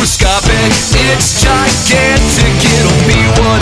microscopic. It's gigantic. It'll be what